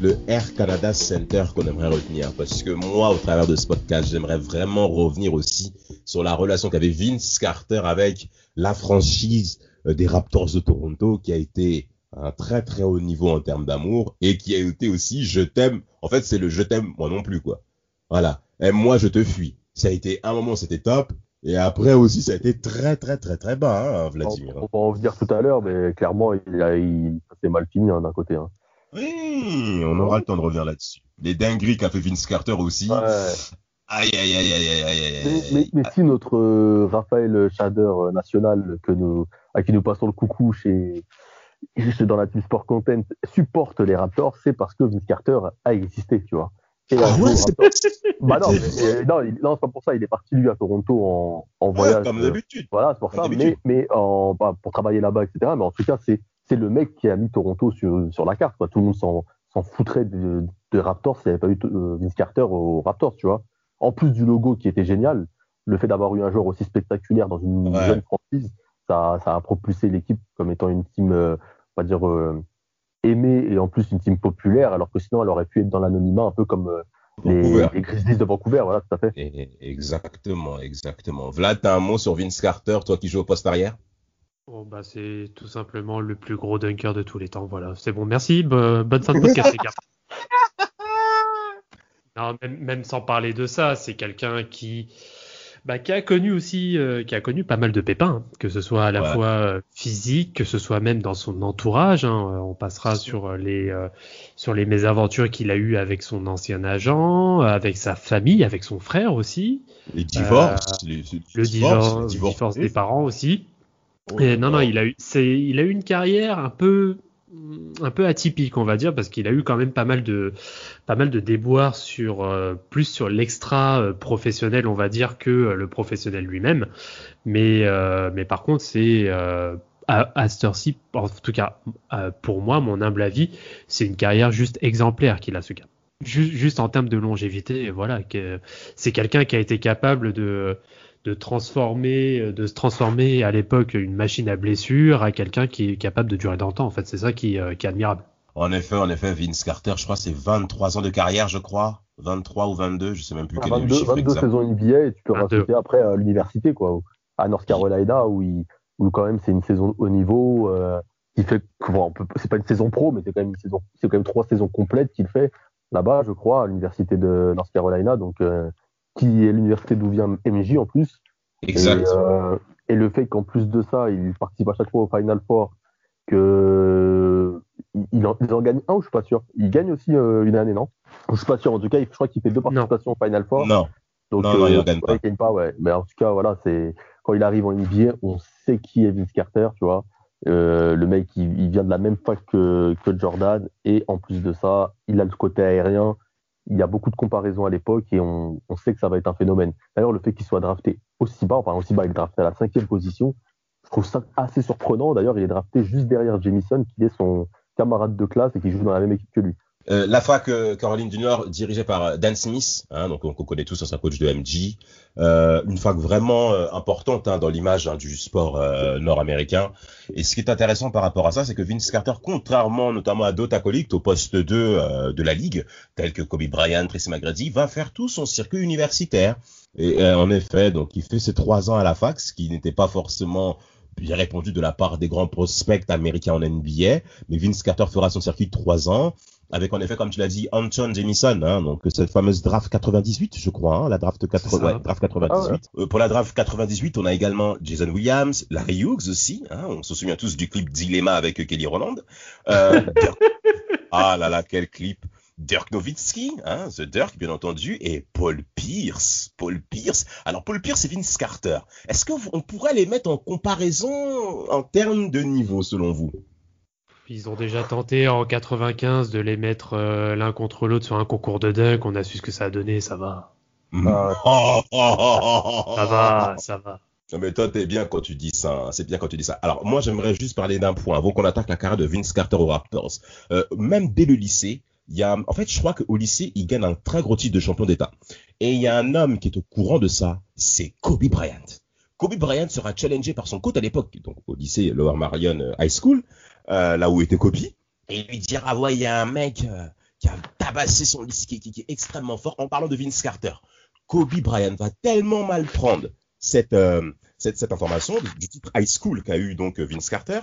Le Air Canada Center qu'on aimerait retenir. Parce que moi, au travers de ce podcast, j'aimerais vraiment revenir aussi sur la relation qu'avait Vince Carter avec la franchise euh, des Raptors de Toronto, qui a été un très très haut niveau en termes d'amour et qui a été aussi je t'aime. En fait, c'est le je t'aime moi non plus quoi. Voilà. Et moi je te fuis. Ça a été un moment c'était top et après aussi ça a été très très très très bas hein, Vladimir. On, on va en venir tout à l'heure, mais clairement, il, a, il, s'est mal fini hein, d'un côté. Hein. Oui, on aura le temps de revenir là-dessus. Les dingueries qu'a fait Vince Carter aussi. Ouais. Aïe aïe aïe aïe aïe. Mais, mais, mais si notre euh, Raphaël Shader euh, national, que nous, à qui nous passons le coucou chez, chez- dans la team Sport Content, supporte les Raptors, c'est parce que Vince Carter a existé, tu vois. Et Ah ouais, bah non, mais, non, non, c'est pas pour ça. Il est parti lui à Toronto en, en Ouais, voyage. comme euh, d'habitude. Voilà, c'est pour Comme ça. Mais, mais en, bah, pour travailler là-bas, etc. Mais en tout cas, c'est c'est le mec qui a mis Toronto sur, sur la carte. Quoi. Tout le monde s'en s'en foutrait de, de Raptors s'il n'y avait pas eu euh, Vince Carter aux Raptors, tu vois. En plus du logo qui était génial, le fait d'avoir eu un joueur aussi spectaculaire dans une Ouais. jeune franchise, ça, ça a propulsé l'équipe comme étant une team, euh, on va dire, euh, aimée et en plus une team populaire, alors que sinon elle aurait pu être dans l'anonymat, un peu comme euh, les, Vancouver. les Grizzlies de Vancouver, voilà, tout à fait. Et- Exactement, exactement. Vlad, t'as un mot sur Vince Carter, toi qui joues au poste arrière? Bon, bah, c'est tout simplement le plus gros dunker de tous les temps. Voilà, c'est bon. Merci. bo- bonne fin de podcast, les gars. Non, même, même sans parler de ça, c'est quelqu'un qui, bah, qui a connu aussi, euh, qui a connu pas mal de pépins, hein, que ce soit à la Ouais. fois euh, physique, que ce soit même dans son entourage. hein. On passera sur les, euh, sur les mésaventures qu'il a eues avec son ancien agent, avec sa famille, avec son frère aussi. Les divorces, les, les le divorce, le divorce des parents aussi. Oh Et non, non, il a eu, c'est, il a eu une carrière un peu, un peu atypique, on va dire, parce qu'il a eu quand même pas mal de, pas mal de déboires sur, euh, plus sur l'extra euh, professionnel, on va dire, que euh, le professionnel lui-même. Mais, euh, mais par contre, c'est, euh, à, à cette heure-ci, en tout cas, euh, pour moi, mon humble avis, c'est une carrière juste exemplaire qu'il a ce gars. Juste, juste en termes de longévité, voilà, que c'est quelqu'un qui a été capable de, de transformer, de se transformer à l'époque une machine à blessure à quelqu'un qui est capable de durer dans le temps. En fait, c'est ça qui, euh, qui est admirable. En effet, en effet, Vince Carter, je crois, c'est 23 ans de carrière, je crois. 23 ou 22, je sais même plus Ah, quel est le 22, chiffre 22 exact. saisons NBA et tu peux 22. rajouter après à l'université, quoi, à North Carolina, où, il, où quand même c'est une saison haut niveau, euh, qui fait, bon, c'est pas une saison pro, mais c'est quand même une saison, c'est quand même trois saisons complètes qu'il fait là-bas, je crois, à l'université de North Carolina, donc, euh, qui est l'université d'où vient MJ en plus. Exact. Et, euh, et le fait qu'en plus de ça, il participe à chaque fois au Final Four, que il, il en, il en gagne un ou je suis pas sûr. Il gagne aussi euh, une année, non? Je suis pas sûr. En tout cas, il- je crois qu'il fait deux participations au Final Four. Non, Donc, Non, non, il en euh, gagne pas. il gagne pas, ouais. Mais en tout cas, voilà, c'est quand il arrive en NBA, on sait qui est Vince Carter, tu vois. Euh, le mec, il, il vient de la même fac que, que Jordan, et en plus de ça, il a le côté aérien. Il y a beaucoup de comparaisons à l'époque, et on, sait que ça va être un phénomène. D'ailleurs, le fait qu'il soit drafté aussi bas, enfin aussi bas, il est drafté à la cinquième position, je trouve ça assez surprenant. D'ailleurs, il est drafté juste derrière Jamison, qui est son camarade de classe et qui joue dans la même équipe que lui. Euh, la fac euh, Caroline du Nord, dirigée par euh, Dan Smith, hein, donc on, connaît tous, un coach de MG, euh, une fac vraiment euh, importante hein, dans l'image hein, du sport euh, nord-américain. Et ce qui est intéressant par rapport à ça, c'est que Vince Carter, contrairement notamment à d'autres acolytes au poste 2 euh, de la ligue, tels que Kobe Bryant, Tracy McGrady, va faire tout son circuit universitaire. Et en effet, donc il fait ses trois ans à la fac, ce qui n'était pas forcément bien répondu de la part des grands prospects américains en NBA. Mais Vince Carter fera son circuit trois ans avec en effet, comme tu l'as dit, Anton Jamison, hein, donc cette fameuse draft 98, je crois, hein, la draft, 4... C'est ça. ouais, draft 98. Euh, pour la draft 98, on a également Jason Williams, Larry Hughes aussi, hein, on se souvient tous du clip Dilemma avec Kelly Roland. Euh, Dirk- ah là là, quel clip Dirk Nowitzki, hein, The Dirk bien entendu, et Paul Pierce. Paul Pierce. Alors Paul Pierce et Vince Carter. Est-ce qu'on pourrait les mettre en comparaison en termes de niveau selon vous? Ils ont déjà tenté en 95 de les mettre euh, l'un contre l'autre sur un concours de dunk. On a su ce que ça a donné, ça va. Ah, Ça va, ça va. Non mais toi t'es bien quand tu dis ça, hein. c'est bien quand tu dis ça. Alors moi j'aimerais juste parler d'un point avant qu'on attaque la carrière de Vince Carter aux Raptors. Euh, même dès le lycée, il y a, en fait je crois qu'au lycée il gagne un très gros titre de champion d'État. Et il y a un homme qui est au courant de ça, c'est Kobe Bryant. Kobe Bryant sera challengé par son coach à l'époque, donc au lycée Lower Marion euh, High School, euh, là où était Kobe, et il lui dira ah ouais il y a un mec euh, qui a tabassé son lycée qui, qui- qui est extrêmement fort en parlant de Vince Carter. Kobe Bryant va tellement mal prendre cette, euh, cette, cette information du, titre High School qu'a eu donc Vince Carter,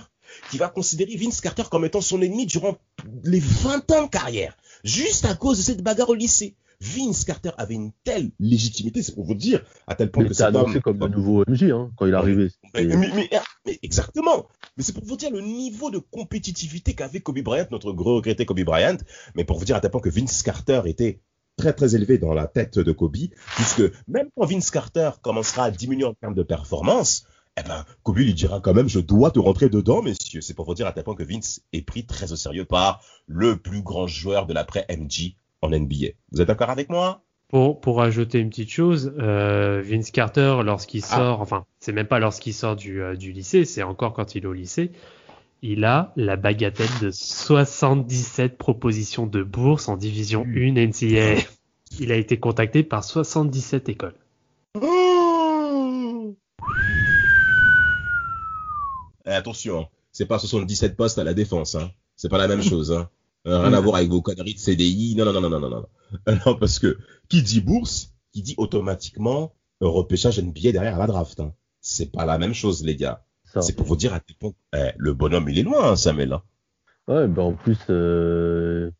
qui va considérer Vince Carter comme étant son ennemi durant les 20 ans de carrière, juste à cause de cette bagarre au lycée. Vince Carter avait une telle légitimité, c'est pour vous dire, à tel point Mais que c'est annoncé homme... comme le nouveau MJ hein, quand il est arrivé. Mais, C'était- mais- mais- mais exactement. Mais c'est pour vous dire le niveau de compétitivité qu'avait Kobe Bryant, notre gros regretté Kobe Bryant. Mais pour vous dire à tel point que Vince Carter était très très élevé dans la tête de Kobe, puisque même quand Vince Carter commencera à diminuer en termes de performance, eh ben, Kobe lui dira quand même, je dois te rentrer dedans, messieurs. C'est pour vous dire à tel point que Vince est pris très au sérieux par le plus grand joueur de l'après MJ en NBA. Vous êtes d'accord avec moi? Pour, pour ajouter une petite chose, euh, Vince Carter, lorsqu'il Ah. sort, enfin, c'est même pas lorsqu'il sort du, euh, du lycée, c'est encore quand il est au lycée, il a la bagatelle de 77 propositions de bourse en division 1 NCAA. Il a été contacté par 77 écoles. Eh, attention, c'est pas 77 postes à la défense, hein. C'est pas la même chose, hein. Euh, rien à voir avec vos conneries de CDI. Non, non, non, non, non, non, non. Euh, Non, parce que qui dit bourse, qui dit automatiquement euh, repêchage NBA derrière la draft. Hein. C'est pas la même chose, les gars. C'est pour vous dire à quel point eh, le bonhomme il est loin, hein, Samuel. Hein. Ouais, ben en plus, euh,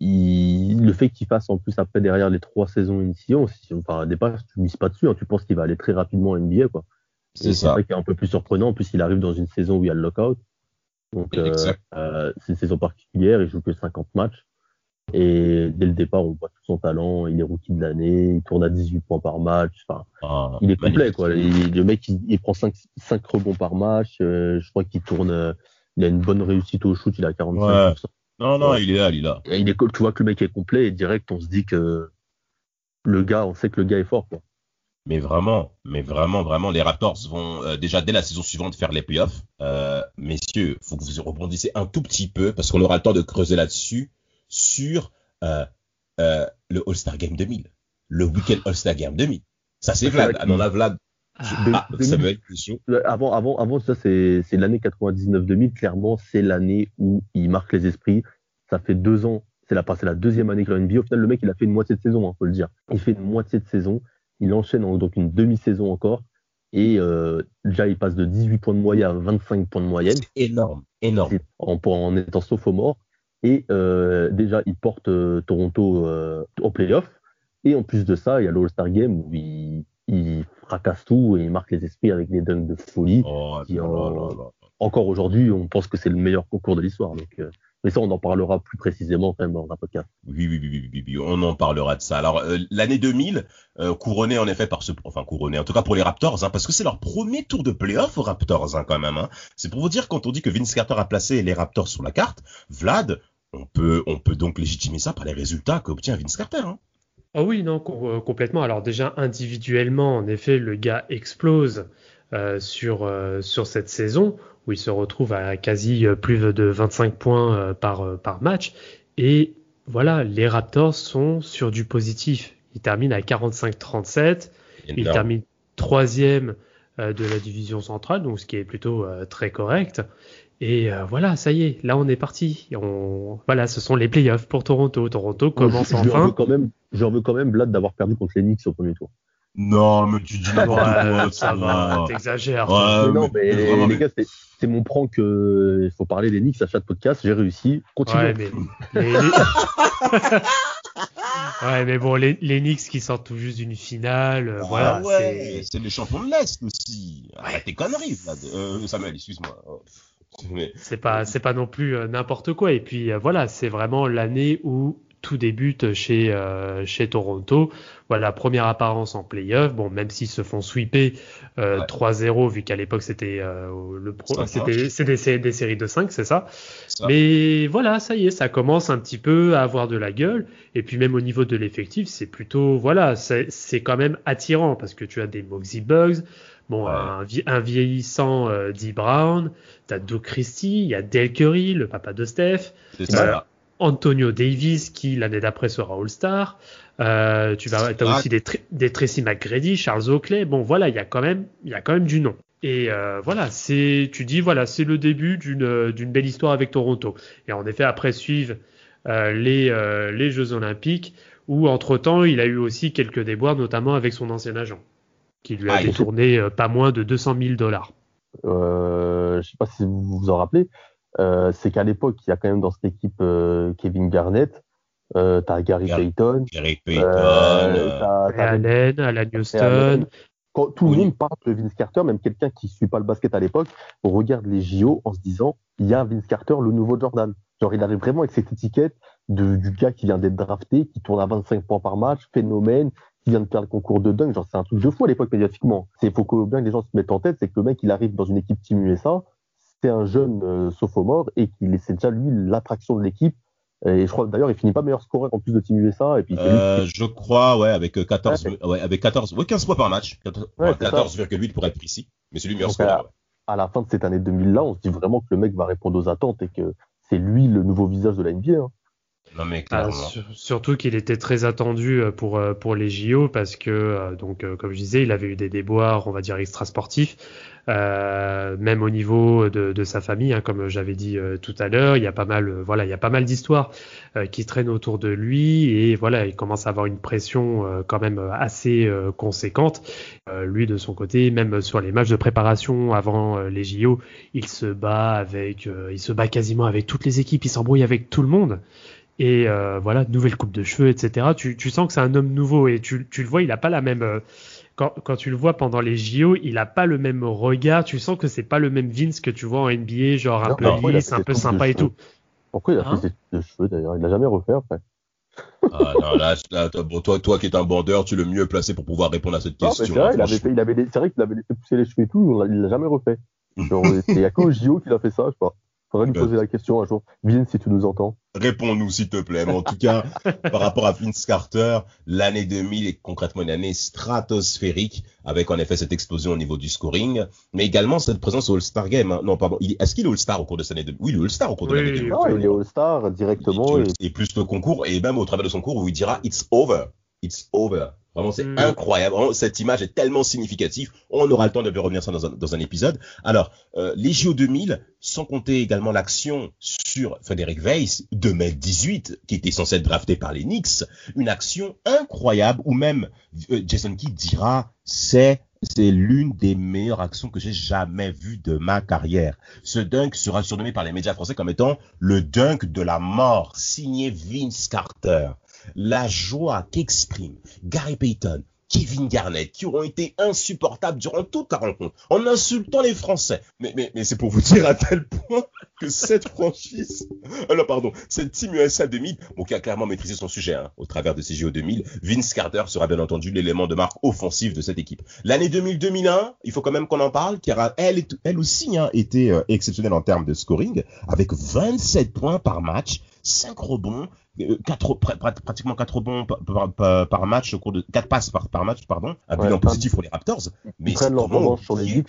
il- le fait qu'il fasse en plus après derrière les trois saisons NCAA, si, enfin, au départ, tu mises pas dessus, hein, tu penses qu'il va aller très rapidement en NBA, quoi. C'est ça. vrai qu'il est un peu plus surprenant. En plus, il arrive dans une saison où il y a le lockout. Donc, euh, euh, c'est une saison particulière. Il joue que 50 matchs. Et dès le départ, on voit tout son talent. Il est rookie de l'année. Il tourne à 18 points par match. Enfin, Ah, il est complet, magnifique. quoi. Il- le mec, il, il prend 5, 5 rebonds par match. Euh, je crois qu'il tourne. euh, il a une bonne réussite au shoot. Il a 45%. Non, non, il est là, il est là. Il est, tu vois que le mec est complet et direct, on se dit que le gars, on sait que le gars est fort, quoi. Mais vraiment, mais vraiment, vraiment, les Raptors vont euh, déjà dès la saison suivante faire les playoffs. Euh, messieurs, faut que vous rebondissez un tout petit peu parce qu'on aura le temps de creuser là-dessus sur euh, euh, le All-Star Game 2000, le week-end All-Star Game 2000. Ça c'est Vlad. Ah non là Vlad. Ah, Samuel. Euh, Avant, avant, avant ça, c'est l'année 99-2000. Clairement, c'est l'année où il marque les esprits. Ça fait deux ans. C'est la, la deuxième année qu'il a une NBA. Au final, le mec, il a fait une moitié de saison, hein, faut le dire. Il fait une moitié de saison. Il enchaîne en- donc une demi-saison encore. Et euh, déjà, il passe de 18 points de moyenne à 25 points de moyenne. Énorme, énorme. En, en étant sophomore. Et euh, déjà, il porte euh, Toronto au playoff. Et en plus de ça, il y a l'All-Star Game où il, il fracasse tout et il marque les esprits avec des dunks de folie. Oh, Qui là, en- là, là. Encore aujourd'hui, on pense que c'est le meilleur concours de l'histoire. Donc, mais ça, on en parlera plus précisément quand même dans un podcast. Oui, oui, oui, oui, oui, oui, on en parlera de ça. Alors, euh, l'année 2000, euh, couronnée en effet par ce, enfin couronnée, en tout cas pour les Raptors, hein, parce que c'est leur premier tour de playoff aux Raptors hein, quand même. Hein. C'est pour vous dire quand on dit que Vince Carter a placé les Raptors sur la carte, Vlad, on peut, on peut donc légitimer ça par les résultats qu'obtient Vince Carter. Hein. Ah oui, non, euh, complètement. Alors déjà individuellement, en effet, le gars explose euh, sur euh, sur cette saison où il se retrouve à quasi euh, plus de 25 points euh, par euh, par match. Et voilà, les Raptors sont sur du positif. Ils terminent à 45-37. Il Énorme. termine troisième de la division centrale, donc ce qui est plutôt très correct. Et euh, voilà, ça y est, là on est parti. On... Voilà, ce sont les playoffs pour Toronto. Toronto commence je, je lui en veux enfin. quand même, je veux quand même Vlad d'avoir perdu contre les Knicks au premier tour. Non, mais tu dis n'importe quoi, Ouais, ça va, t'exagères. Ouais, non, mais, mais vraiment, les mais- gars, c'est, c'est mon prank. euh, Il faut parler des Knicks à chaque podcast. J'ai réussi. Continue. Ouais, mais, les- ouais, mais bon, les, les Knicks qui sortent tout juste d'une finale, euh, Ah voilà, ouais, c'est. c'est les champions de l'Est aussi. Arrête tes conneries, Vlad. Euh, Samuel, excuse-moi. Oh, mais- C'est pas, c'est pas non plus euh, n'importe quoi. Et puis euh, voilà, c'est vraiment l'année où tout débute chez, euh, chez Toronto. Voilà, première apparence en playoff. Bon, même s'ils se font sweeper euh, 3-0, vu qu'à l'époque c'était euh, le pro, c'était c'est des, des, séries de 5, c'est ça. Mais voilà, ça y est, ça commence un petit peu à avoir de la gueule. Et puis même au niveau de l'effectif, c'est plutôt voilà, c'est quand même attirant parce que tu as des Moxie Bugs. Bon, un, un, vieillissant euh, D. Brown, t'as Doug Christie, il y a Dale Curry, le papa de Steph, euh, Antonio Davis qui l'année d'après sera All-Star. Euh, tu vas, as aussi des, des Tracy McGrady, Charles Oakley. Bon, voilà, il y a quand même, il y a quand même du nom. Et euh, voilà, c'est, tu dis voilà, c'est le début d'une d'une belle histoire avec Toronto. Et en effet, après suivent euh, les euh, les Jeux Olympiques où entre temps, il a eu aussi quelques déboires, notamment avec son ancien agent qui lui a ah, détourné euh, pas moins de 200 000 dollars. Euh, je ne sais pas si vous vous en rappelez, euh, c'est qu'à l'époque, il y a quand même dans cette équipe Kevin Garnett, euh, t'as Gary Payton, Gary Payton, euh, Allen, Alan Houston. Quand tout le monde parle de Vince Carter, même quelqu'un qui ne suit pas le basket à l'époque, on regarde les JO en se disant il y a Vince Carter, le nouveau Jordan. Genre, il arrive vraiment avec cette étiquette de, du gars qui vient d'être drafté, qui tourne à 25 points par match, phénomène, qui vient de faire le concours de dunk. Genre, c'est un truc de fou à l'époque médiatiquement. C'est faut que bien que les gens se mettent en tête, c'est que le mec, il arrive dans une équipe Team USA, c'est un jeune euh, sophomore et qu'il c'est déjà lui l'attraction de l'équipe. Et je crois d'ailleurs, il finit pas meilleur scoreur en plus de Team USA. Et puis, euh, je crois, ouais, avec 14, ouais, ouais avec 14, ouais, 15 points par match. 14,8 pour être précis. Mais c'est lui meilleur scoreur. À, à, la fin de cette année 2000 là, on se dit vraiment que le mec va répondre aux attentes et que c'est lui le nouveau visage de la NBA. Hein. Non mais ah, surtout qu'il était très attendu euh, pour euh, pour les JO parce que euh, donc comme je disais, il avait eu des déboires, on va dire extra sportifs, même au niveau de, de sa famille, hein, comme j'avais dit tout à l'heure. Il y a pas mal, voilà, il y a pas mal d'histoires qui traînent autour de lui et voilà, il commence à avoir une pression quand même assez conséquente. lui de son côté, même sur les matchs de préparation avant les JO, il se bat avec, il se bat quasiment avec toutes les équipes, il s'embrouille avec tout le monde. Et euh, voilà, nouvelle coupe de cheveux, etc. Tu, tu sens que c'est un homme nouveau et tu, tu le vois, il a pas la même. Euh, quand, quand, tu le vois pendant les JO, il a pas le même regard. Tu sens que c'est pas le même Vince que tu vois en NBA, genre un peu lisse, un peu sympa et tout. Pourquoi il a hein fait ses cheveux d'ailleurs? Il l'a jamais refait après. ah non, là, là toi, toi qui es un bandeur, tu es le mieux placé pour pouvoir répondre à cette question. C'est vrai, il avait il avait c'est vrai qu'il avait laissé pousser les cheveux et tout, il l'a jamais refait. Il y a qu'au JO qu'il a fait ça, je crois. Faudrait lui poser la question un jour. Vince, si tu nous entends. Réponds-nous, s'il te plaît. Mais en tout cas, par rapport à Vince Carter, l'année 2000 est concrètement une année stratosphérique, avec en effet cette explosion au niveau du scoring, mais également cette présence au All-Star Game. Hein. Non, pardon. Est-ce qu'il est All-Star au cours de cette année 2000 Oui, il est All-Star au cours de l'année 2000. Non, il est All-Star directement. Et, plus le concours, et même au travers de son cours où il dira It's over. It's over. Vraiment, c'est mm. incroyable. cette image est tellement significative. On aura le temps de revenir ça dans un, dans un épisode. Alors, euh, les JO 2000, sans compter également l'action sur Frédéric Weiss, de mai 18, qui était censé être drafté par les Knicks, une action incroyable où même euh, Jason Kidd dira c'est c'est l'une des meilleures actions que j'ai jamais vues de ma carrière. Ce dunk sera surnommé par les médias français comme étant le dunk de la mort, signé Vince Carter la joie qu'exprime Gary Payton, Kevin Garnett, qui auront été insupportables durant toute la rencontre, en insultant les Français. Mais, c'est pour vous dire à tel point que cette franchise, alors pardon, cette team USA 2000, bon, qui a clairement maîtrisé son sujet hein, au travers de ces JO 2000, Vince Carter sera bien entendu l'élément de marque offensif de cette équipe. L'année 2000-2001, il faut quand même qu'on en parle, car elle, elle aussi hein, était euh, exceptionnelle en termes de scoring, avec 27 points par match, 5 rebonds, quatre, pratiquement 4 rebonds par, par, match au cours de 4 passes par, par match, pardon. Un bilan positif pour les Raptors. Mais c'est leur sur les Knicks.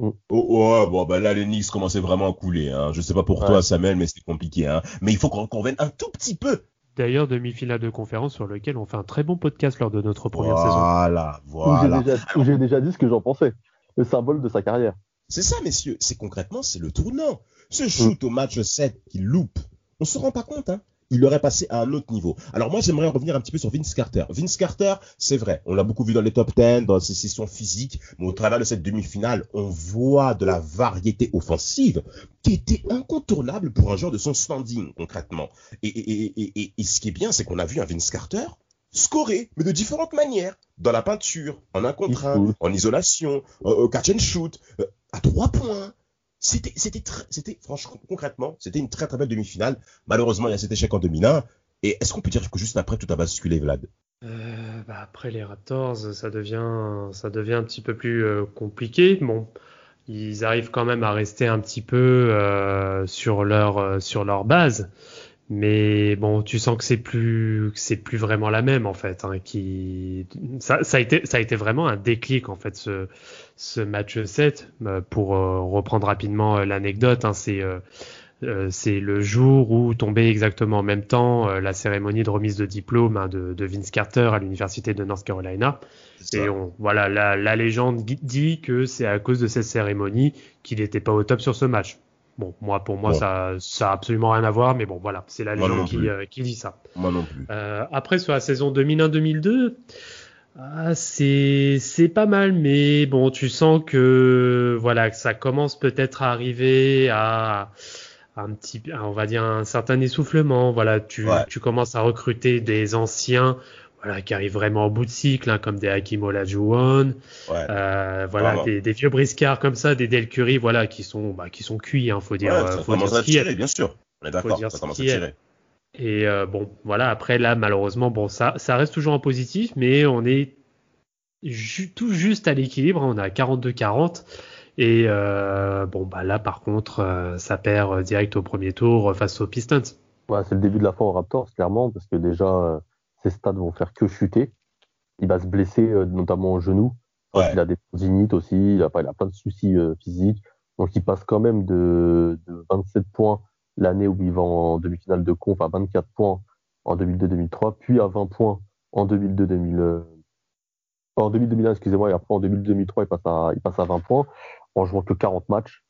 Oh, oh, bon, bah là, les Knicks commençaient vraiment à couler. Hein. Je sais pas pour toi, Samuel, mais c'est compliqué. Hein. Mais il faut qu'on revienne un tout petit peu. D'ailleurs, demi-finale de conférence sur lequel on fait un très bon podcast lors de notre première saison. Voilà, voilà. J'ai déjà, dit ce que j'en pensais. Le symbole de sa carrière. C'est ça, messieurs. C'est concrètement, c'est le tournant. Ce shoot au match 7 qui loupe. On se rend pas compte, hein il aurait passé à un autre niveau. Alors moi, j'aimerais revenir un petit peu sur Vince Carter. Vince Carter, c'est vrai, on l'a beaucoup vu dans les top 10, dans ses sessions physiques, mais au travers de cette demi-finale, on voit de la variété offensive qui était incontournable pour un joueur de son standing, concrètement. Et, et, et, et ce qui est bien, c'est qu'on a vu un Vince Carter scorer, mais de différentes manières. Dans la peinture, en un contre un, en isolation, au catch and shoot, euh, à trois points, c'était, c'était, c'était, franchement, concrètement, c'était une très très belle demi-finale. Malheureusement, il y a cet échec en 2001, Et est-ce qu'on peut dire que juste après, tout a basculé, Vlad? Euh, bah après les Raptors, ça devient, ça devient un petit peu plus euh, compliqué. Bon, ils arrivent quand même à rester un petit peu euh, sur leur sur leur base, mais bon, tu sens que c'est plus c'est plus vraiment la même en fait. Hein, qui ça, ça a été ça a été vraiment un déclic en fait ce ce match 7 euh, pour reprendre rapidement l'anecdote. Hein, c'est euh, c'est le jour où tombait exactement en même temps euh, la cérémonie de remise de diplôme hein, de, de, Vince Carter à l'université de North Carolina. Et on, voilà, la, la, légende dit que c'est à cause de cette cérémonie qu'il n'était pas au top sur ce match. Bon, moi, pour moi, ça, ça a absolument rien à voir, mais bon, voilà, c'est la légende qui, euh, qui, dit ça. Moi non plus. après, sur la saison 2001-2002, ah, c'est c'est pas mal, mais bon, tu sens que voilà, que ça commence peut-être à arriver à un petit, on va dire un certain essoufflement. Voilà, tu, tu commences à recruter des anciens, voilà, qui arrivent vraiment au bout de cycle, hein, comme des Hakim Olajuwon, euh, voilà, des, des, vieux briscards comme ça, des Del Curry, voilà, qui sont, bah, qui sont cuits, hein, faut dire. Ouais, ça faut commence dire à tirer, bien sûr. On est d'accord, ça commence à tirer. Et euh, bon, voilà, après là, malheureusement, bon, ça, ça reste toujours en positif, mais on est tout juste à l'équilibre, on a 42-40. Et euh, bon, bah là, par contre, euh, ça perd direct au premier tour face aux Pistons. Ouais, c'est le début de la fin aux Raptors, clairement, parce que déjà, euh, ces stats vont faire que chuter. Il va se blesser, notamment au genou. Il a des tendinites aussi, il a, il a plein de soucis physiques. Donc, il passe quand même de, de 27 points l'année où il va en demi-finale de conf à 24 points en 2002-2003, puis à 20 points en 2002-2000. En 2001, excusez-moi, et après en 2002-2003, il passe à, il passe à 20 points en jouant que 40 matchs.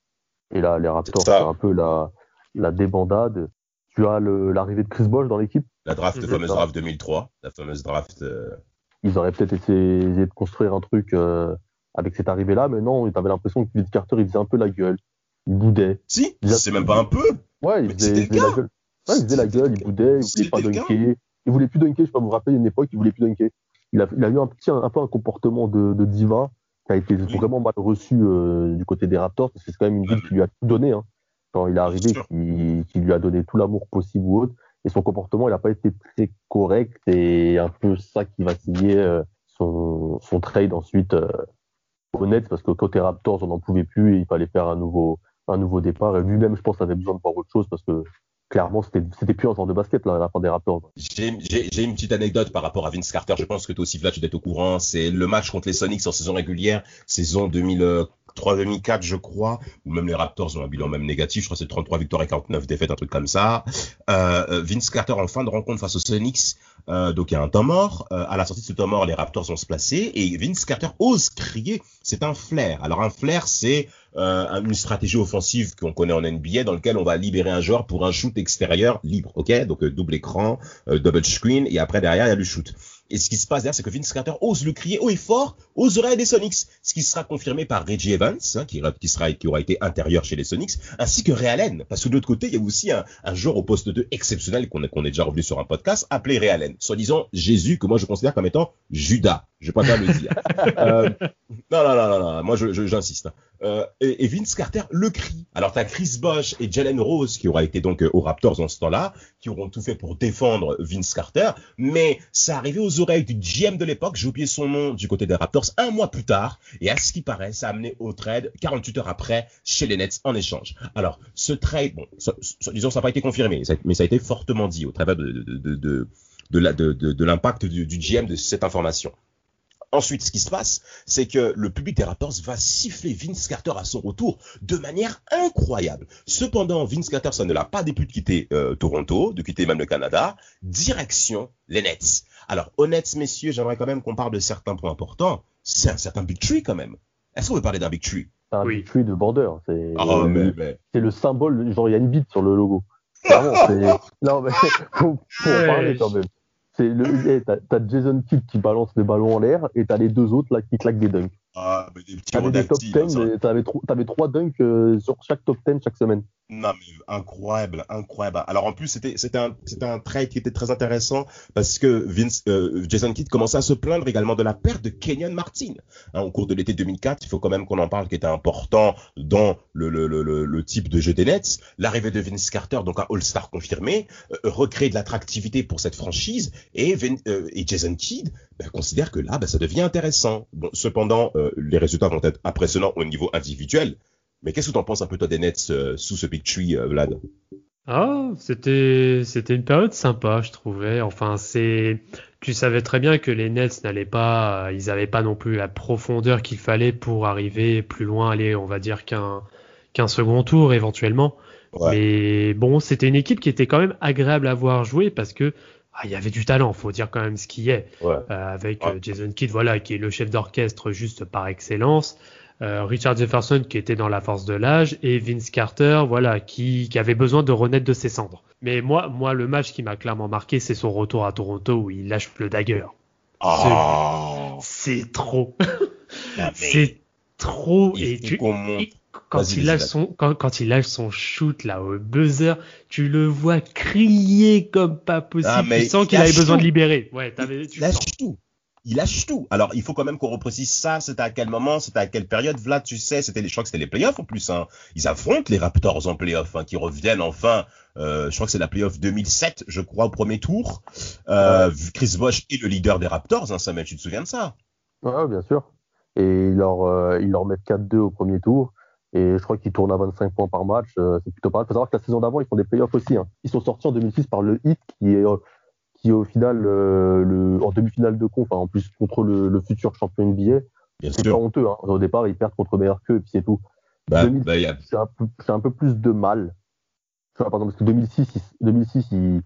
Et là, les Raptors, c'est un peu la, la débandade. Tu as l'arrivée de Chris Bosh dans l'équipe? La draft, la fameuse draft 2003. La fameuse draft. Euh, Ils auraient peut-être essayé de construire un truc euh, avec cette arrivée-là, mais non, tu avais l'impression que Vince Carter, il faisait un peu la gueule. Il boudait. Si, c'est même pas un peu. Ouais, il faisait, la gueule. Ouais, il faisait la gueule, il boudait, il voulait pas dunker. Il voulait plus dunker, je sais pas vous rappeler, une époque, il voulait plus dunker. Il a, il a eu un petit, un, peu un comportement de, de diva qui a été vraiment mal reçu euh, du côté des Raptors, parce que c'est quand même une ville qui lui a tout donné. Hein. Quand il est arrivé, qui, qui, lui a donné tout l'amour possible ou autre. Son comportement, il n'a pas été très correct. Et un peu ça qui va signer euh, son, son trade ensuite euh, honnête, parce que côté Raptors, on n'en pouvait plus et il fallait faire un nouveau, un nouveau départ. Et lui-même, je pense, avait besoin de voir autre chose parce que clairement, c'était plus un genre de basket là, à la fin des Raptors. J'ai une petite anecdote par rapport à Vince Carter. Je pense que toi aussi, Vlad, tu dois être au courant. C'est le match contre les Sonics en saison régulière, saison 2003-2004, je crois, ou même les Raptors ont un bilan même négatif. Je crois que c'est 33 victoires et 49 défaites, un truc comme ça. Euh, euh, Vince Carter en fin de rencontre face aux Sonics, euh, donc il y a un temps mort. Euh, à la sortie de ce temps mort, les Raptors vont se placer et Vince Carter ose crier. C'est un flair. Alors un flair, c'est euh, une stratégie offensive qu'on connaît en NBA dans lequel on va libérer un joueur pour un shoot extérieur libre, ok? Donc euh, double écran, double screen et après derrière il y a le shoot. Et ce qui se passe derrière, c'est que Vince Carter ose le crier haut et fort aux oreilles des Sonics, ce qui sera confirmé par Reggie Evans, hein, qui, qui, sera, qui aura été intérieur chez les Sonics, ainsi que Ray Allen. Parce que de l'autre côté, il y a aussi un, un joueur au poste 2 exceptionnel qu'on est déjà revenu sur un podcast, appelé Ray Allen, soi-disant Jésus, que moi je considère comme étant Judas. Je vais pas le dire. euh, non, non, non, non, non, moi j'insiste. Hein. Euh, et, et, Vince Carter le crie. Alors tu as Chris Bosh et Jalen Rose qui aura été donc euh, aux Raptors en ce temps-là, qui auront tout fait pour défendre Vince Carter, mais ça arrivait aux oreilles du GM de l'époque, j'ai oublié son nom du côté des Raptors, un mois plus tard, et à ce qui paraît, ça a amené au trade 48 heures après chez les Nets en échange. Alors ce trade, bon, disons ça n'a pas été confirmé, mais ça a été fortement dit au travers de, de, de, de de, l'impact du, GM de cette information. Ensuite, ce qui se passe, c'est que le public des Raptors va siffler Vince Carter à son retour de manière incroyable. Cependant, Vince Carter, ça ne l'a pas déplu de quitter euh, Toronto, de quitter même le Canada, direction les Nets. Alors, honnête, messieurs, j'aimerais quand même qu'on parle de certains points importants. C'est un certain Big Tree quand même. Est-ce qu'on veut parler d'un Big Tree? C'est un Big Tree de border. C'est oh, mais, le symbole, genre il y a une bite sur le logo. non, mais faut, faut en parler quand même. C'est le, t'as, Jason Kidd qui balance les ballons en l'air et t'as les deux autres là qui claquent des dunks. Ah, mais des petits t'avais des top 10, t'avais, t'avais, trois dunks euh, sur chaque top 10 chaque semaine. Non, mais incroyable, incroyable. Alors en plus, c'était un un trade qui était très intéressant parce que euh, Jason Kidd commençait à se plaindre également de la perte de Kenyon Martin hein, au cours de l'été 2004. Il faut quand même qu'on en parle, qui était important dans le le, le, le type de jeu des Nets. L'arrivée de Vince Carter, donc un All-Star confirmé, euh, recrée de l'attractivité pour cette franchise et euh, et Jason Kidd ben, considère que là, ben, ça devient intéressant. Cependant, euh, les résultats vont être impressionnants au niveau individuel. Mais qu'est-ce que tu en penses un peu toi des Nets euh, sous ce big tree, euh, Vlad? Ah, c'était c'était une période sympa, je trouvais. Enfin, c'est tu savais très bien que les Nets n'allaient pas, ils n'avaient pas non plus la profondeur qu'il fallait pour arriver plus loin, aller, on va dire qu'un qu'un second tour éventuellement. Mais bon, c'était une équipe qui était quand même agréable à voir jouer parce que ah, il y avait du talent, faut dire quand même ce qui est, euh, avec Jason Kidd, voilà, qui est le chef d'orchestre juste par excellence. Euh, Richard Jefferson qui était dans la force de l'âge et Vince Carter, voilà, qui, qui, avait besoin de renaître de ses cendres. Mais moi, moi, le match qui m'a clairement marqué, c'est son retour à Toronto où il lâche le dagger. Oh. C'est trop. c'est trop. et tu, quand il lâche son quand, quand, il lâche son shoot là au buzzer, tu le vois crier comme pas possible. Ah, tu sens qu'il avait besoin de libérer. Ouais, il lâche tout il lâche tout. Alors, il faut quand même qu'on reprécise ça. C'était à quel moment, c'était à quelle période? Vlad, tu sais, c'était les, je crois que c'était les playoffs en plus. Hein. Ils affrontent les Raptors en playoffs, hein, qui reviennent enfin. Euh, je crois que c'est la playoff 2007, je crois, au premier tour. Euh, Chris Bosh est le leader des Raptors, hein, Samuel, tu te souviens de ça? Ouais, bien sûr. Et ils leur, euh, ils leur mettent 4-2 au premier tour. Et je crois qu'ils tournent à 25 points par match. C'est plutôt pas mal. Il faut savoir que la saison d'avant, ils font des playoffs aussi. Hein. Ils sont sortis en 2006 par le Heat, qui est qui au final, euh, le, en demi-finale de conf, en plus contre le, le, futur champion NBA, c'est pas honteux. Hein. Au départ, ils perdent contre meilleur que et puis c'est tout. Bah, bah, c'est un, un, peu plus de mal. Vois, par exemple, parce que 2006, 2006 il,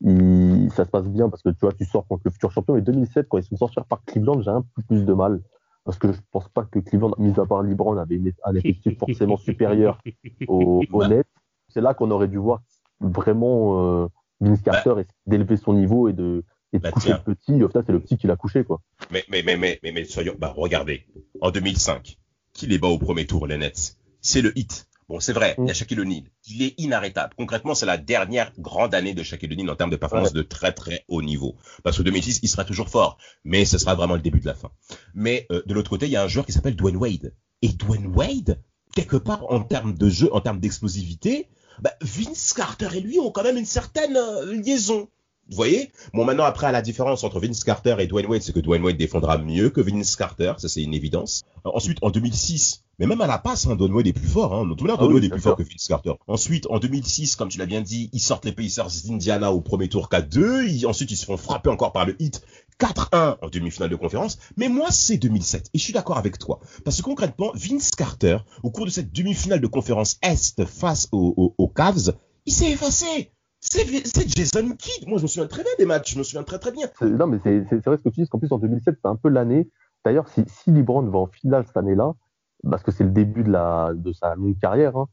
il, ça se passe bien parce que tu vois, tu sors contre le futur champion. Et 2007, quand ils sont sortis par Cleveland, j'ai un peu plus de mal. Parce que je pense pas que Cleveland, mis à part LeBron, avait un effectif forcément supérieur au, au net. C'est là qu'on aurait dû voir vraiment euh, Vince bah. Carter bah, d'élever son niveau et de, et de bah, coucher le petit. Au final, c'est le petit qui l'a couché, quoi. Mais, mais, mais, mais, mais, mais soyons, bah, regardez. En 2005, qui les bat au premier tour, les Nets? C'est le hit. Bon, c'est vrai, il y a mm. Shaquille O'Neal. Il est inarrêtable. Concrètement, c'est la dernière grande année de Shaquille O'Neal en termes de performance de très très haut niveau. Parce que 2006, il sera toujours fort, mais ce sera vraiment le début de la fin. Mais euh, de l'autre côté, il y a un joueur qui s'appelle Dwayne Wade. Et Dwayne Wade, quelque part en termes de jeu, en termes d'explosivité, bah, Vince Carter et lui ont quand même une certaine euh, liaison. Vous voyez? Bon, maintenant, après, la différence entre Vince Carter et Dwayne Wade, c'est que Dwayne Wade défendra mieux que Vince Carter, ça c'est une évidence. ensuite, en 2006, mais même à la passe, hein, Dwayne Wade est plus fort. Hein. Tout le monde, Dwayne Wade est plus fort que Vince Carter. Ensuite, en 2006, comme tu l'as bien dit, ils sortent les Pacers d'Indiana au premier tour 4-2. Ensuite, ils se font frapper encore par le Heat 4-1 en demi-finale de conférence. Mais moi, c'est 2007. Et je suis d'accord avec toi. Parce que concrètement, Vince Carter, au cours de cette demi-finale de conférence Est face aux, Cavs, il s'est effacé. C'est Jason Kidd. Moi, je me souviens très bien des matchs. Je me souviens très très bien. Non, mais c'est vrai ce que tu dis, qu'en plus, en 2007, c'est un peu l'année. D'ailleurs, si, si va en finale cette année-là, parce que c'est le début de, sa longue carrière, hein,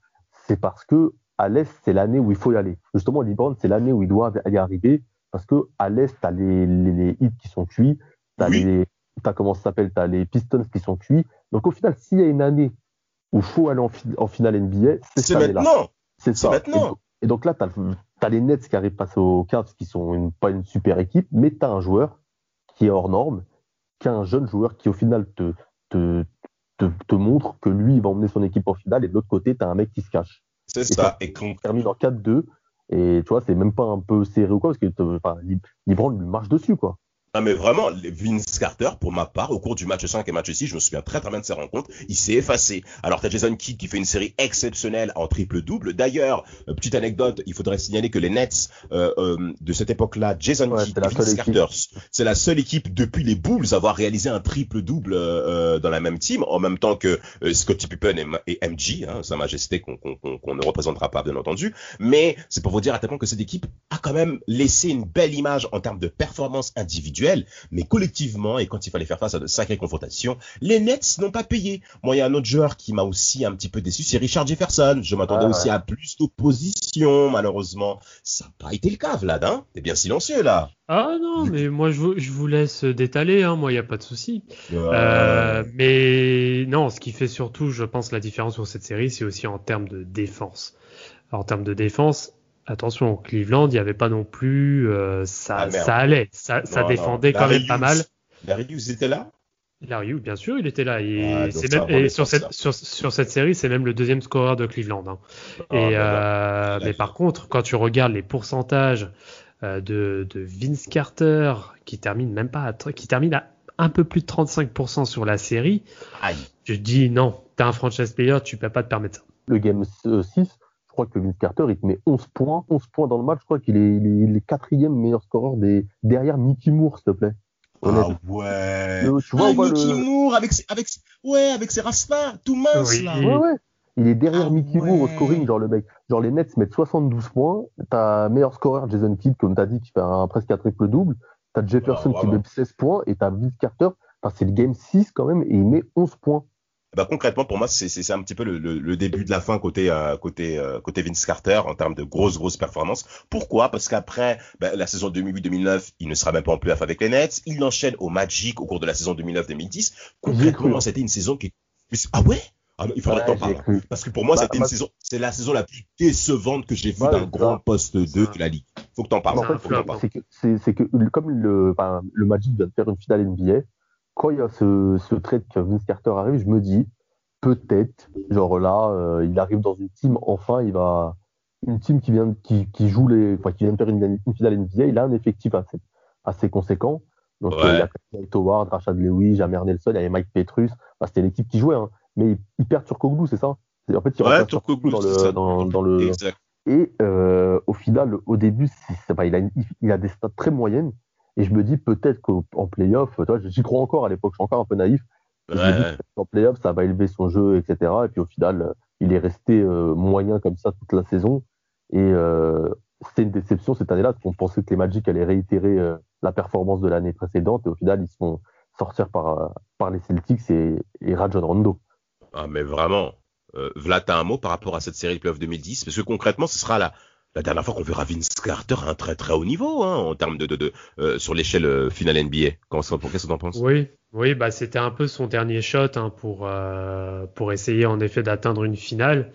c'est parce que à l'Est, c'est l'année où il faut y aller. Justement, LeBron, c'est l'année où il doit y arriver parce que à l'est, t'as les, les, les, hits qui sont cuits, t'as oui. les, t'as comment ça s'appelle, t'as les Pistons qui sont cuits. Donc au final, s'il y a une année où il faut aller en, en finale NBA, c'est maintenant. C'est ça. maintenant. Et, donc là, t'as, as les Nets qui arrivent passer aux Cavs, qui sont une, pas une super équipe, mais t'as un joueur qui est hors norme, qui est un jeune joueur qui au final te, te, te, te montre que lui, il va emmener son équipe en finale, et de l'autre côté, t'as un mec qui se cache. C'est ça. Et qu'on termine en 4-2. Et tu vois, c'est même pas un peu serré ou quoi, parce que Libran lui marche dessus, quoi. Ah mais vraiment, Vince Carter, pour ma part, au cours du match 5 et match 6, je me souviens très très bien de ces rencontres, il s'est effacé. Alors t'as Jason Kidd qui fait une série exceptionnelle en triple-double. D'ailleurs, euh, petite anecdote, il faudrait signaler que les Nets euh, euh, de cette époque-là, Jason Kidd et Vince Carter, c'est la seule équipe depuis les Bulls à avoir réalisé un triple-double euh, dans la même team, en même temps que euh, Scottie Pippen et, et MG, hein, Sa Majesté qu'on qu'on ne représentera pas bien entendu. Mais c'est pour vous dire à tel point que cette équipe a quand même laissé une belle image en termes de performance individuelle mais collectivement, et quand il fallait faire face à de sacrées confrontations, les Nets n'ont pas payé. Moi, il y a un autre joueur qui m'a aussi un petit peu déçu, c'est Richard Jefferson. Je m'attendais ah aussi à plus d'opposition, malheureusement. Ça n'a pas été le cas, Vlad, hein T'es bien silencieux, là. Ah non, mais moi, je vous, je vous laisse détaler, hein. moi, il n'y a pas de souci. Euh, mais non, ce qui fait surtout, je pense, la différence sur cette série, c'est aussi en termes de défense. en termes de défense, attention, Cleveland, il n'y avait pas non plus, euh, ça, Ah, ça allait, ça, défendait non. quand même Larry pas mal. Larry Hughes était là? Larry Hughes, bien sûr, il était là. Et, Ah, c'est même- et sur, cette, sur, sur cette série, c'est même le deuxième scoreur de Cleveland. hein. Ah, et, bah, euh, mais par contre, quand tu regardes les pourcentages euh, de, de Vince Carter, qui termine même pas, à, qui termine à un peu plus de 35% sur la série, Aïe. je te dis non, t'es un franchise player, tu peux pas te permettre ça. Le game 6, je crois que Vince Carter, il te met 11 points, 11 points dans le match. Je crois qu'il est, il est, quatrième meilleur scoreur des, derrière Mickey Moore, s'il te plaît. Ah ouais. Le- tu vois, ah, on voit Mickey le- Moore avec, ses- avec, ses- ouais, avec ses rastas, tout mince Oui. là. Ouais, ouais. Il est derrière Ah Mickey Moore au scoring, genre le mec. Genre les Nets mettent 72 points. T'as meilleur scoreur Jason Kidd, comme t'as dit, qui fait un, presque un triple double. T'as Jefferson Ah, qui vraiment. met 16 points et t'as Vince Carter. Enfin, c'est le game 6 quand même et il met 11 points. Bah, concrètement, pour moi, c'est c'est- c'est un petit peu le, le- le début de la fin côté euh, côté euh, côté Vince Carter en termes de grosses grosses performances. Pourquoi? Parce qu'après bah, la saison 2008-2009, il ne sera même pas en playoff avec les Nets. Il enchaîne au Magic au cours de la saison 2009-2010. Concrètement, c'était une saison qui ah ouais? Ah, Il faudrait Ouais, parler. cru. Parce que pour moi, Bah, c'était une saison, c'est la saison la plus décevante que j'ai vue d'un grand poste 2 de la ligue. Faut que t'en parles. En fait. C'est que, c'est, c'est que comme le, enfin, le Magic vient de faire une finale NBA, quand il y a ce, ce trade que Vince Carter arrive, je me dis peut-être, genre là, euh, il arrive dans une team, enfin, il va une team qui vient, qui, qui joue les, enfin, qui vient de faire une, une finale NBA, il a un effectif assez, assez conséquent. Donc Ouais. euh, il y a Dwight Howard, Rashad Lewis, Jamer Nelson, il y avait Mike Petrus. Enfin, c'était l'équipe qui jouait, hein. mais ils perdent sur Koglou, c'est ça? En fait, ils Ouais, Turkoglu, dans le, dans, dans le, Exact. et euh, au final, au début, c'est- c'est pas, il, a une- il a des stats très moyennes. Et je me dis peut-être qu'en playoff, j'y crois encore à l'époque, je suis encore un peu naïf. Je me dis qu'en playoff, ça va élever son jeu, etc. Et puis au final, euh, il est resté euh, moyen comme ça toute la saison. Et euh, c'était une déception cette année-là, parce qu'on pensait que les Magic allaient réitérer euh, la performance de l'année précédente. Et au final, ils se font sortir par, par les Celtics et, et Rajon Rondo. Ah, mais vraiment. Euh, Vlad, t'as un mot par rapport à cette série de playoffs 2010 Parce que concrètement, ce sera la, la dernière fois qu'on verra Vince Carter à un très très haut niveau hein, en termes de, de, de euh, sur l'échelle euh, finale NBA. Qu'est-ce que t'en penses? Oui, oui, bah c'était un peu son dernier shot hein, pour euh, pour essayer en effet d'atteindre une finale.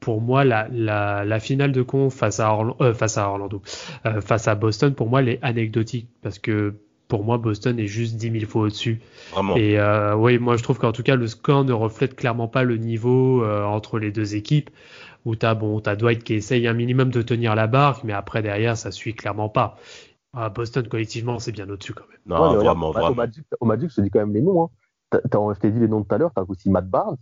Pour moi, la, la, la finale de con face à Orla- euh, face à Orlando, euh, face à Boston, pour moi, elle est anecdotique parce que pour moi, Boston est juste 10 000 fois au-dessus. Vraiment. Et euh, oui, moi je trouve qu'en tout cas le score ne reflète clairement pas le niveau euh, entre les deux équipes. Où t'as bon, t'as Dwight qui essaye un minimum de tenir la barque, mais après derrière ça suit clairement pas. Ah, Boston collectivement c'est bien au-dessus quand même. Non, Ouais, mais regarde, vraiment, au vraiment. Magic, au Magic, je te dis quand même les noms. Hein. T'as- je t'ai dit les noms tout à l'heure. T'as aussi Matt Barnes,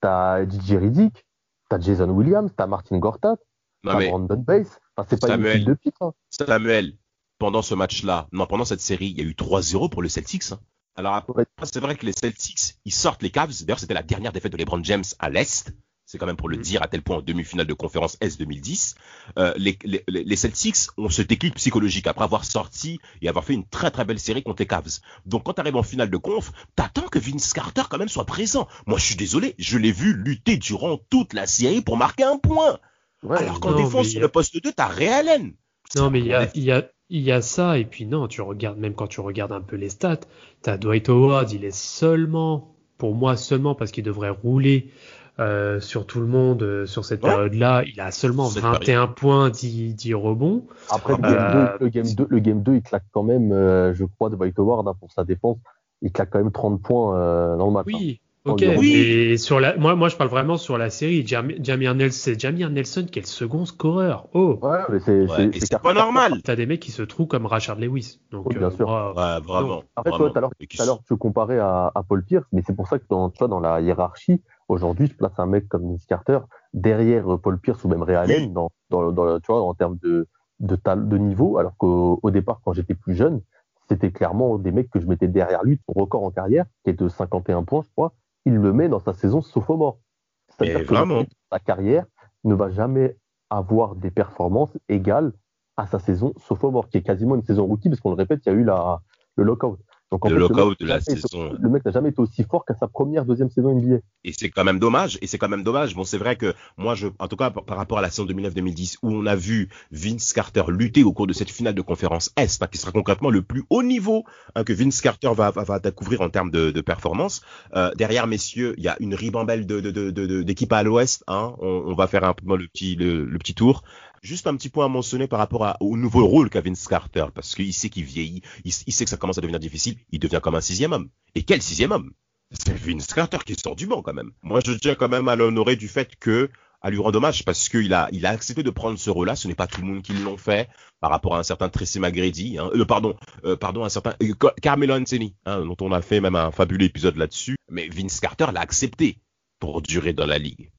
t'as DJ Riddick, t'as Jason Williams, t'as Martin Gortat, t'as mais Brandon Bass. Enfin, c'est pas une Samuel. de pique. Hein. Samuel, pendant ce match-là, non, pendant cette série, il y a eu 3-0 pour le Celtics. hein. Alors après, Ouais. c'est vrai que les Celtics, ils sortent les Cavs. D'ailleurs, c'était la dernière défaite de LeBron James à l'Est. C'est quand même pour le Mhm. dire à tel point en demi-finale de conférence S 2010. Euh, les, les, les Celtics ont ce déclic psychologique après avoir sorti et avoir fait une très très belle série contre les Cavs. Donc quand tu arrives en finale de conf, t'attends que Vince Carter quand même soit présent. Moi, je suis désolé, je l'ai vu lutter durant toute la série pour marquer un point. Ouais, Alors qu'en défense sur a- le poste 2, t'as Ray Allen. Non, mais il y a, y, a, il y a ça, et puis non, tu regardes, même quand tu regardes un peu les stats, t'as Dwight Howard, il est seulement, pour moi seulement, parce qu'il devrait rouler euh, sur tout le monde euh, sur cette Ouais. période-là, il a seulement Cette 21 points, 10, 10 rebonds. Après, le Euh, game, 2, le, game 2, le game 2, il claque quand même, euh, je crois, de White Howard hein, pour sa défense. Il claque quand même 30 points euh, dans le match. hein. Oui, Oh, ok. Oui. Et sur la, moi, moi, je parle vraiment sur la série. Jam- Jamir Nelson, c'est Jamir Nelson qui est le second scoreur. Oh, Ouais, mais c'est Ouais, pas normal. t'as des mecs qui se trouvent comme Rashard Lewis. Donc, Oui, bien euh, sûr. moi, Ouais, vraiment. En fait, vraiment. toi, tout à tout l'heure, tu comparais à, à Paul Pierce, mais c'est pour ça que dans, tu vois, dans la hiérarchie, aujourd'hui, je place un mec comme Vince Carter derrière euh, Paul Pierce ou même Ray Allen, dans, dans, dans, tu vois, en termes de, de, de niveau, alors qu'au au départ, quand j'étais plus jeune, c'était clairement des mecs que je mettais derrière lui, son record en carrière, qui est de 51 points, je crois, il le met dans sa saison sophomore. C'est-à-dire que sa carrière ne va jamais avoir des performances égales à sa saison sophomore, qui est quasiment une saison rookie, parce qu'on le répète, il y a eu la, le lockout. Donc, en le lockout mec de la n'a jamais été- saison. Le mec n'a jamais été aussi fort qu'à sa première, deuxième saison NBA. Et c'est quand même dommage. Et c'est quand même dommage. Bon, c'est vrai que moi, je, en tout cas, par, par rapport à la saison 2009-2010, où on a vu Vince Carter lutter au cours de cette finale de conférence Est, hein, qui sera concrètement le plus haut niveau hein, que Vince Carter va, va, va découvrir en termes de, de performance. Euh, derrière, messieurs, il y a une ribambelle de, de, de, de- d'équipes à l'Ouest. Hein. On, on va faire un peu le petit, le, le petit tour. Juste un petit point à mentionner par rapport au nouveau rôle qu'a Vince Carter, parce qu'il sait qu'il vieillit, il, sait que ça commence à devenir difficile, il devient comme un sixième homme. Et quel sixième homme? C'est Vince Carter qui sort du banc quand même. Moi, je tiens quand même à l'honorer du fait que, à lui rendre hommage, parce qu'il a, il accepté de prendre ce rôle-là. Ce n'est pas tout le monde qui l'ont fait, par rapport à un certain Tracy McGrady, hein, euh, pardon, euh, pardon, un certain euh, Car- Carmelo Anthony, hein, dont on a fait même un fabuleux épisode là-dessus. Mais Vince Carter l'a accepté pour durer dans la ligue.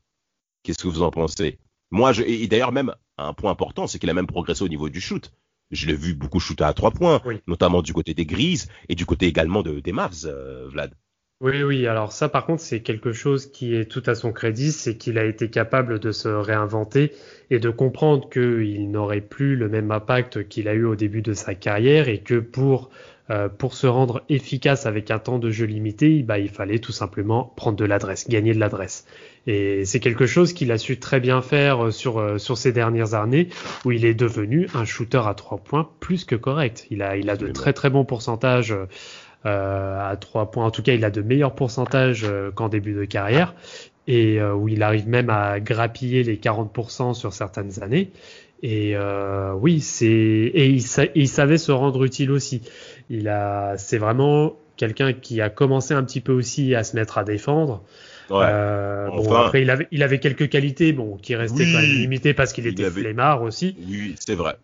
Qu'est-ce que vous en pensez? Moi, je, et d'ailleurs même un point important, c'est qu'il a même progressé au niveau du shoot. Je l'ai vu beaucoup shooter à trois points, Oui. notamment du côté des Grises et du côté également de, des Mavs, euh, Vlad. Oui, oui, alors ça par contre c'est quelque chose qui est tout à son crédit, c'est qu'il a été capable de se réinventer et de comprendre qu'il n'aurait plus le même impact qu'il a eu au début de sa carrière et que pour, euh, pour se rendre efficace avec un temps de jeu limité, bah, il fallait tout simplement prendre de l'adresse, gagner de l'adresse. Et c'est quelque chose qu'il a su très bien faire euh, sur, euh, sur ces dernières années où il est devenu un shooter à trois points plus que correct. Il a, il a de très très bons pourcentages euh, à trois points. En tout cas, il a de meilleurs pourcentages qu'en début de carrière et euh, où il arrive même à grappiller les 40% sur certaines années. Et euh, oui, c'est et il, sa- il savait se rendre utile aussi. Il a, c'est vraiment quelqu'un qui a commencé un petit peu aussi à se mettre à défendre. Ouais. Euh, bon, après, il avait, il avait quelques qualités, bon, qui restaient Oui. quand même limitées parce qu'il Il était avait- flemmard aussi Oui, c'est vrai.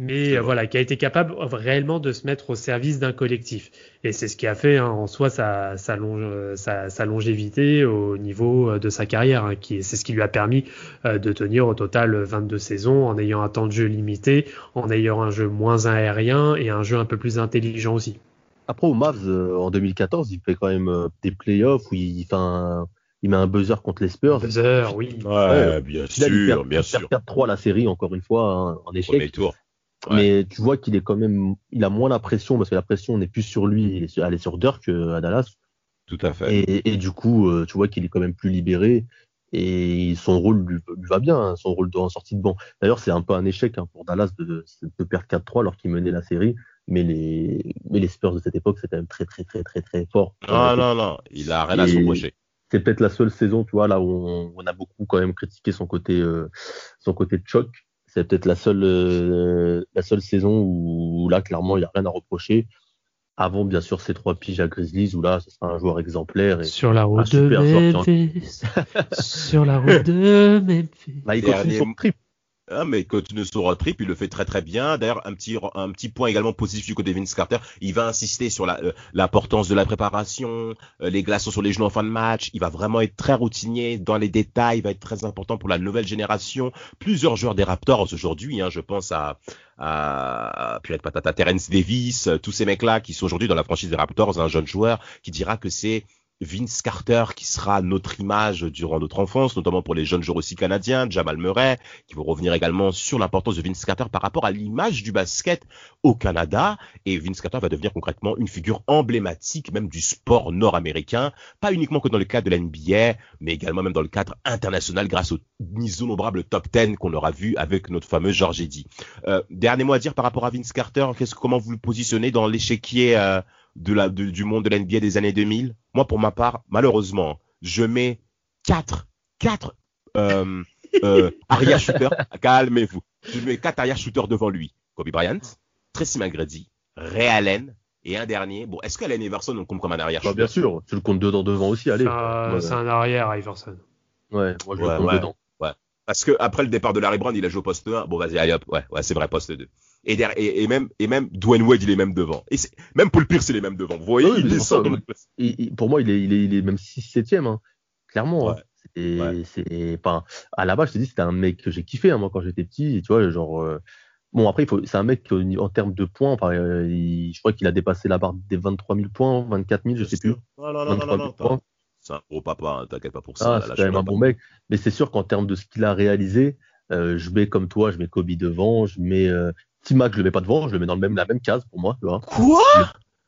mais euh, voilà, qui a été capable réellement de se mettre au service d'un collectif. Et c'est ce qui a fait hein, en soi sa, sa, longe- euh, sa, sa longévité au niveau euh, de sa carrière. hein, qui, c'est ce qui lui a permis euh, de tenir au total 22 saisons en ayant un temps de jeu limité, en ayant un jeu moins aérien et un jeu un peu plus intelligent aussi. Après, au Mavs, euh, en 2014, il fait quand même euh, des playoffs où il, fait un- il met un buzzer contre les Spurs. Buzzer, oui. Ouais, Ouais. bien là, il sûr, perd- bien il perd sûr. 4-3 la série, encore une fois, hein, en échec. Premier tour. Ouais. Mais tu vois qu'il est quand même, il a moins la pression parce que la pression n'est plus sur lui, elle est sur, elle est sur Dirk euh, à Dallas. Tout à fait. Et, et du coup, euh, tu vois qu'il est quand même plus libéré et son rôle lui, lui va bien, hein, son rôle de, en sortie de banc. D'ailleurs, c'est un peu un échec hein, pour Dallas de, de perdre 4-3 alors qu'il menait la série. Mais les, mais les Spurs de cette époque, c'est quand même très, très, très, très, très fort. Non, non, non, il a rien à se reprocher. C'est peut-être la seule saison, tu vois, là où on, on a beaucoup quand même critiqué son côté, euh, son côté de choc. C'est peut-être la seule, euh, la seule saison où, là, clairement, il n'y a rien à reprocher. Avant, bien sûr, ces trois piges à Grizzlies, où là, ce sera un joueur exemplaire. Et, Sur la route de Memphis. Sur la route de Memphis. Bah, il continue son trip. Ah, mais continue son road trip, il le fait très très bien. D'ailleurs, un petit un petit point également positif du côté de Vince Carter, il va insister sur la euh, l'importance de la préparation, euh, les glaçons sur les genoux en fin de match. Il va vraiment être très routinier dans les détails, il va être très important pour la nouvelle génération. Plusieurs joueurs des Raptors aujourd'hui, hein, je pense à à, de Patata, Terence Davis, euh, tous ces mecs-là qui sont aujourd'hui dans la franchise des Raptors, un jeune joueur qui dira que c'est Vince Carter qui sera notre image durant notre enfance, notamment pour les jeunes joueurs aussi canadiens, Jamal Murray, qui vont revenir également sur l'importance de Vince Carter par rapport à l'image du basket au Canada. Et Vince Carter va devenir concrètement une figure emblématique même du sport nord-américain, pas uniquement que dans le cadre de la NBA, mais également même dans le cadre international grâce aux innombrables top 10 qu'on aura vu avec notre fameux George Eddy. Euh, dernier mot à dire par rapport à Vince Carter, qu'est-ce comment vous le positionnez dans l'échiquier euh, de la, de- du monde de la NBA des années 2000 Moi, pour ma part, malheureusement, je mets quatre, quatre euh, euh, arrière shooters. Calmez-vous. Je mets quatre arrière shooters devant lui. Kobe Bryant, Tracy McGrady, Ray Allen et un dernier. Bon, est-ce qu'Allen Everson on compte comme un arrière Bah, shooter bien sûr, tu le comptes dedans devant aussi, allez. C'est un- Ouais. c'est un arrière, Iverson. Ouais, moi je Ouais, le compte ouais. dedans. Parce que après le départ de Larry Brown, il a joué au poste 1. Bon, vas-y, allez hop. Ouais, ouais, c'est vrai, poste 2. Et, derrière, et, et même, et même Dwayne Wade, il est même devant. Et même Paul Pierce, il est même devant. Vous voyez, oui, il descend pour Et- et pour moi, il est, il est, il est même 6-7ème, hein. clairement. hein. Ouais. C'est, Ouais. c'est, enfin, à la base, je te dis, c'était un mec que j'ai kiffé, hein, moi, quand j'étais petit. Et tu vois, genre, euh, bon, après, il faut, c'est un mec niveau- en termes de points, par- euh, il- je crois qu'il a dépassé la barre des 23 000 points, 24 000, je sais plus. Non, non, non, non, 23 non, 000 non. points. C'est un gros papa, hein, t'inquiète pas pour ça. Ah, c'est quand même un bon mec. Mais c'est sûr qu'en termes de ce qu'il a réalisé, euh, je mets comme toi, je mets Kobe devant, je mets euh, T-Mac, je le mets pas devant, je le mets dans le même, la même case pour moi, tu vois. Quoi? Je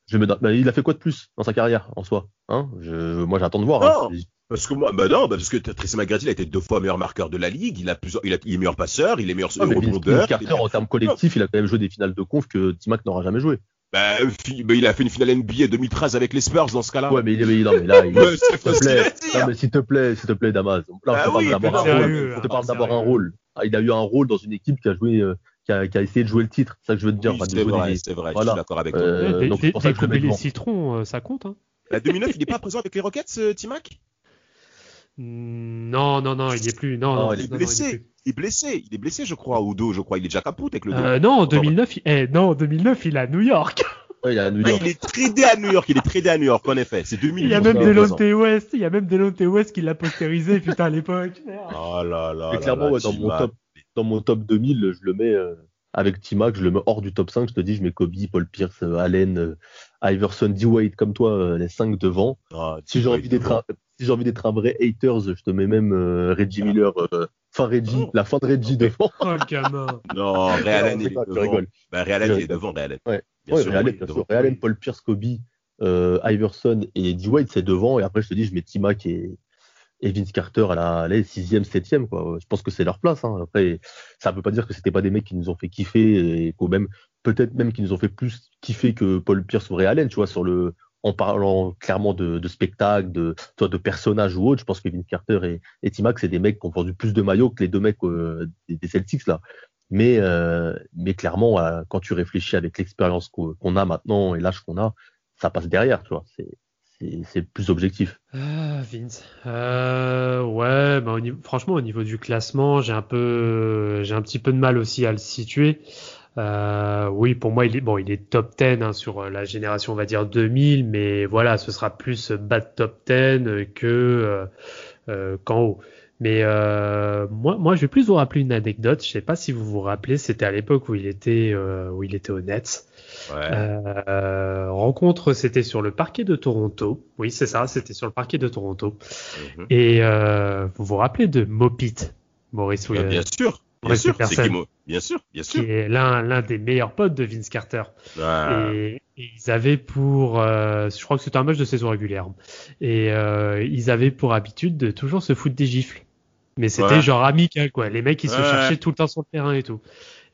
je me... bah, il a fait quoi de plus dans sa carrière en soi hein? Je... Moi, j'attends de voir. Non, hein. parce que moi, bah non, bah parce que Tracy McGrady, il a été deux fois meilleur marqueur de la ligue. Il a plusieurs, il, a, il est meilleur passeur, il est meilleur rebondeur. Carter, en termes collectifs, il a quand même joué des finales de conf que Timac n'aura jamais joué. Bah, fi- bah, il a fait une finale NBA 2013 avec les Spurs dans ce cas-là. Ouais, mais, il est- mais non, mais là, il, s'il te plaît, non, mais s'il te plaît, s'il te plaît, Damas. Là, on Ah te parle un rôle. ah, parle d'avoir un rôle. Ah, il a eu un rôle dans une équipe qui a joué, euh, qui, a, qui a essayé de jouer le titre. C'est ça que je veux te dire. Oui, Enfin, c'est vrai, des- c'est vrai. Je Voilà. suis d'accord avec toi. Euh, Dé- donc c'est pour ça que je le mets découper les citrons, euh, ça compte. Hein. La 2009, il n'est pas présent avec les Rockets, euh, Timac? Mm, Non, non, non, il est plus. Non, Non, non, il est non, non, blessé. est. Il est blessé. Il est blessé, je crois, au dos, je crois. Il est déjà capote avec le dos. Euh, non, en 2009, il... eh, non, en 2009, il est à New York. Ouais, il a à New Ah, York. il est tradé à New York. Il est tradé à New York, en effet. C'est 2008. Il y a même Delonte. West. Il y a même Delonte West qui l'a postérisé, putain, à l'époque. Oh là là. Mais là clairement, là, ouais, dans mon top, dans mon top 2000, je le mets euh, avec Timac, je le mets hors du top 5. Je te dis, je mets Kobe, Paul Pierce, euh, Allen, euh, Iverson, D-Wade, comme toi, euh, les 5 devant. Ah, Si j'ai envie d'être un, si j'ai envie d'être un vrai haters, je te mets même euh, Reggie Miller, euh, fin Reggie, Oh. la fin de Reggie devant. Oh, le gamin. Non, Ray Allen, Je il est rigole, je devant. rigole. Bah, Ray Allen, Je il est rigole. devant, Ray Allen. Ouais. Bien Ouais, sûr, Ray Allen, oui, bien sûr. Ray Allen, Paul Pierce, Kobe, euh, Iverson et D-Wade, c'est devant. Et après, je te dis, je mets Timac et, et Vince Carter à la, sixième, septième, quoi. Je pense que c'est leur place, hein. Après, ça veut pas dire que c'était pas des mecs qui nous ont fait kiffer et qu'au même, peut-être même qui nous ont fait plus kiffer que Paul Pierce ou Ray Allen, tu vois, sur le, en parlant clairement de, de spectacle, de, toi, de personnages ou autre. Je pense que Vince Carter et, et Timac, c'est des mecs qui ont vendu plus de maillots que les deux mecs euh, des, Celtics, là. Mais, euh, mais clairement, euh, quand tu réfléchis avec l'expérience qu'o- qu'on a maintenant et l'âge qu'on a, ça passe derrière, tu vois. C'est, c'est, plus objectif. Ah, Vince. Euh, ouais, bah, au niveau- franchement, au niveau du classement, j'ai un peu, j'ai un petit peu de mal aussi à le situer. Euh, oui, pour moi, il est bon, il est top 10 hein, sur la génération, on va dire 2000, mais voilà, ce sera plus bas de top 10 que euh, euh, qu'en haut. Mais euh, moi, moi, je vais plus vous rappeler une anecdote. Je sais pas si vous vous rappelez, c'était à l'époque où il était, euh, où il était au Nets. Ouais. Euh, rencontre, c'était sur le parquet de Toronto. Oui, c'est ça, c'était sur le parquet de Toronto. Mhm. Et euh, vous vous rappelez de Mopit, Maurice Bah, Will- bien sûr. Bien sûr. c'est qui, Bien sûr. Bien qui sûr. est l'un des meilleurs potes de Vince Carter. Ah. Et, et ils avaient pour, euh, je crois que c'était un match de saison régulière, et euh, ils avaient pour habitude de toujours se foutre des gifles. Mais c'était Ouais. genre amical quoi. Les mecs ils se cherchaient tout le temps sur le terrain et tout.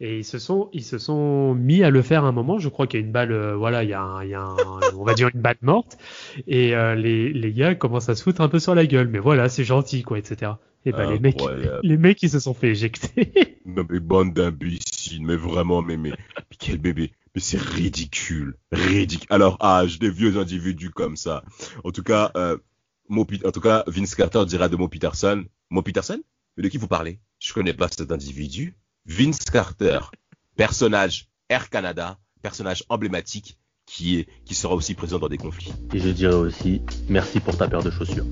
Et ils se sont ils se sont mis à le faire à un moment. Je crois qu'il y a une balle, euh, voilà, il y a, un, il y a un- on va dire une balle morte. Et euh, les les gars commencent à se foutre un peu sur la gueule. Mais voilà, c'est gentil quoi, etc. Et ben les mecs les mecs ils se sont fait éjecter. Non, mais bande d'imbéciles, mais vraiment, mais, mais, mais quel bébé. Mais c'est ridicule. Ridicule. Alors, âge des vieux individus comme ça. En tout cas, euh, Mo en tout cas, Vince Carter dira de Mo Peterson. Mo Peterson? Mais de qui vous parlez? Je connais pas cet individu. Vince Carter. Personnage Air Canada. Personnage emblématique qui sera aussi présent dans des conflits. Et je dirais aussi, merci pour ta paire de chaussures.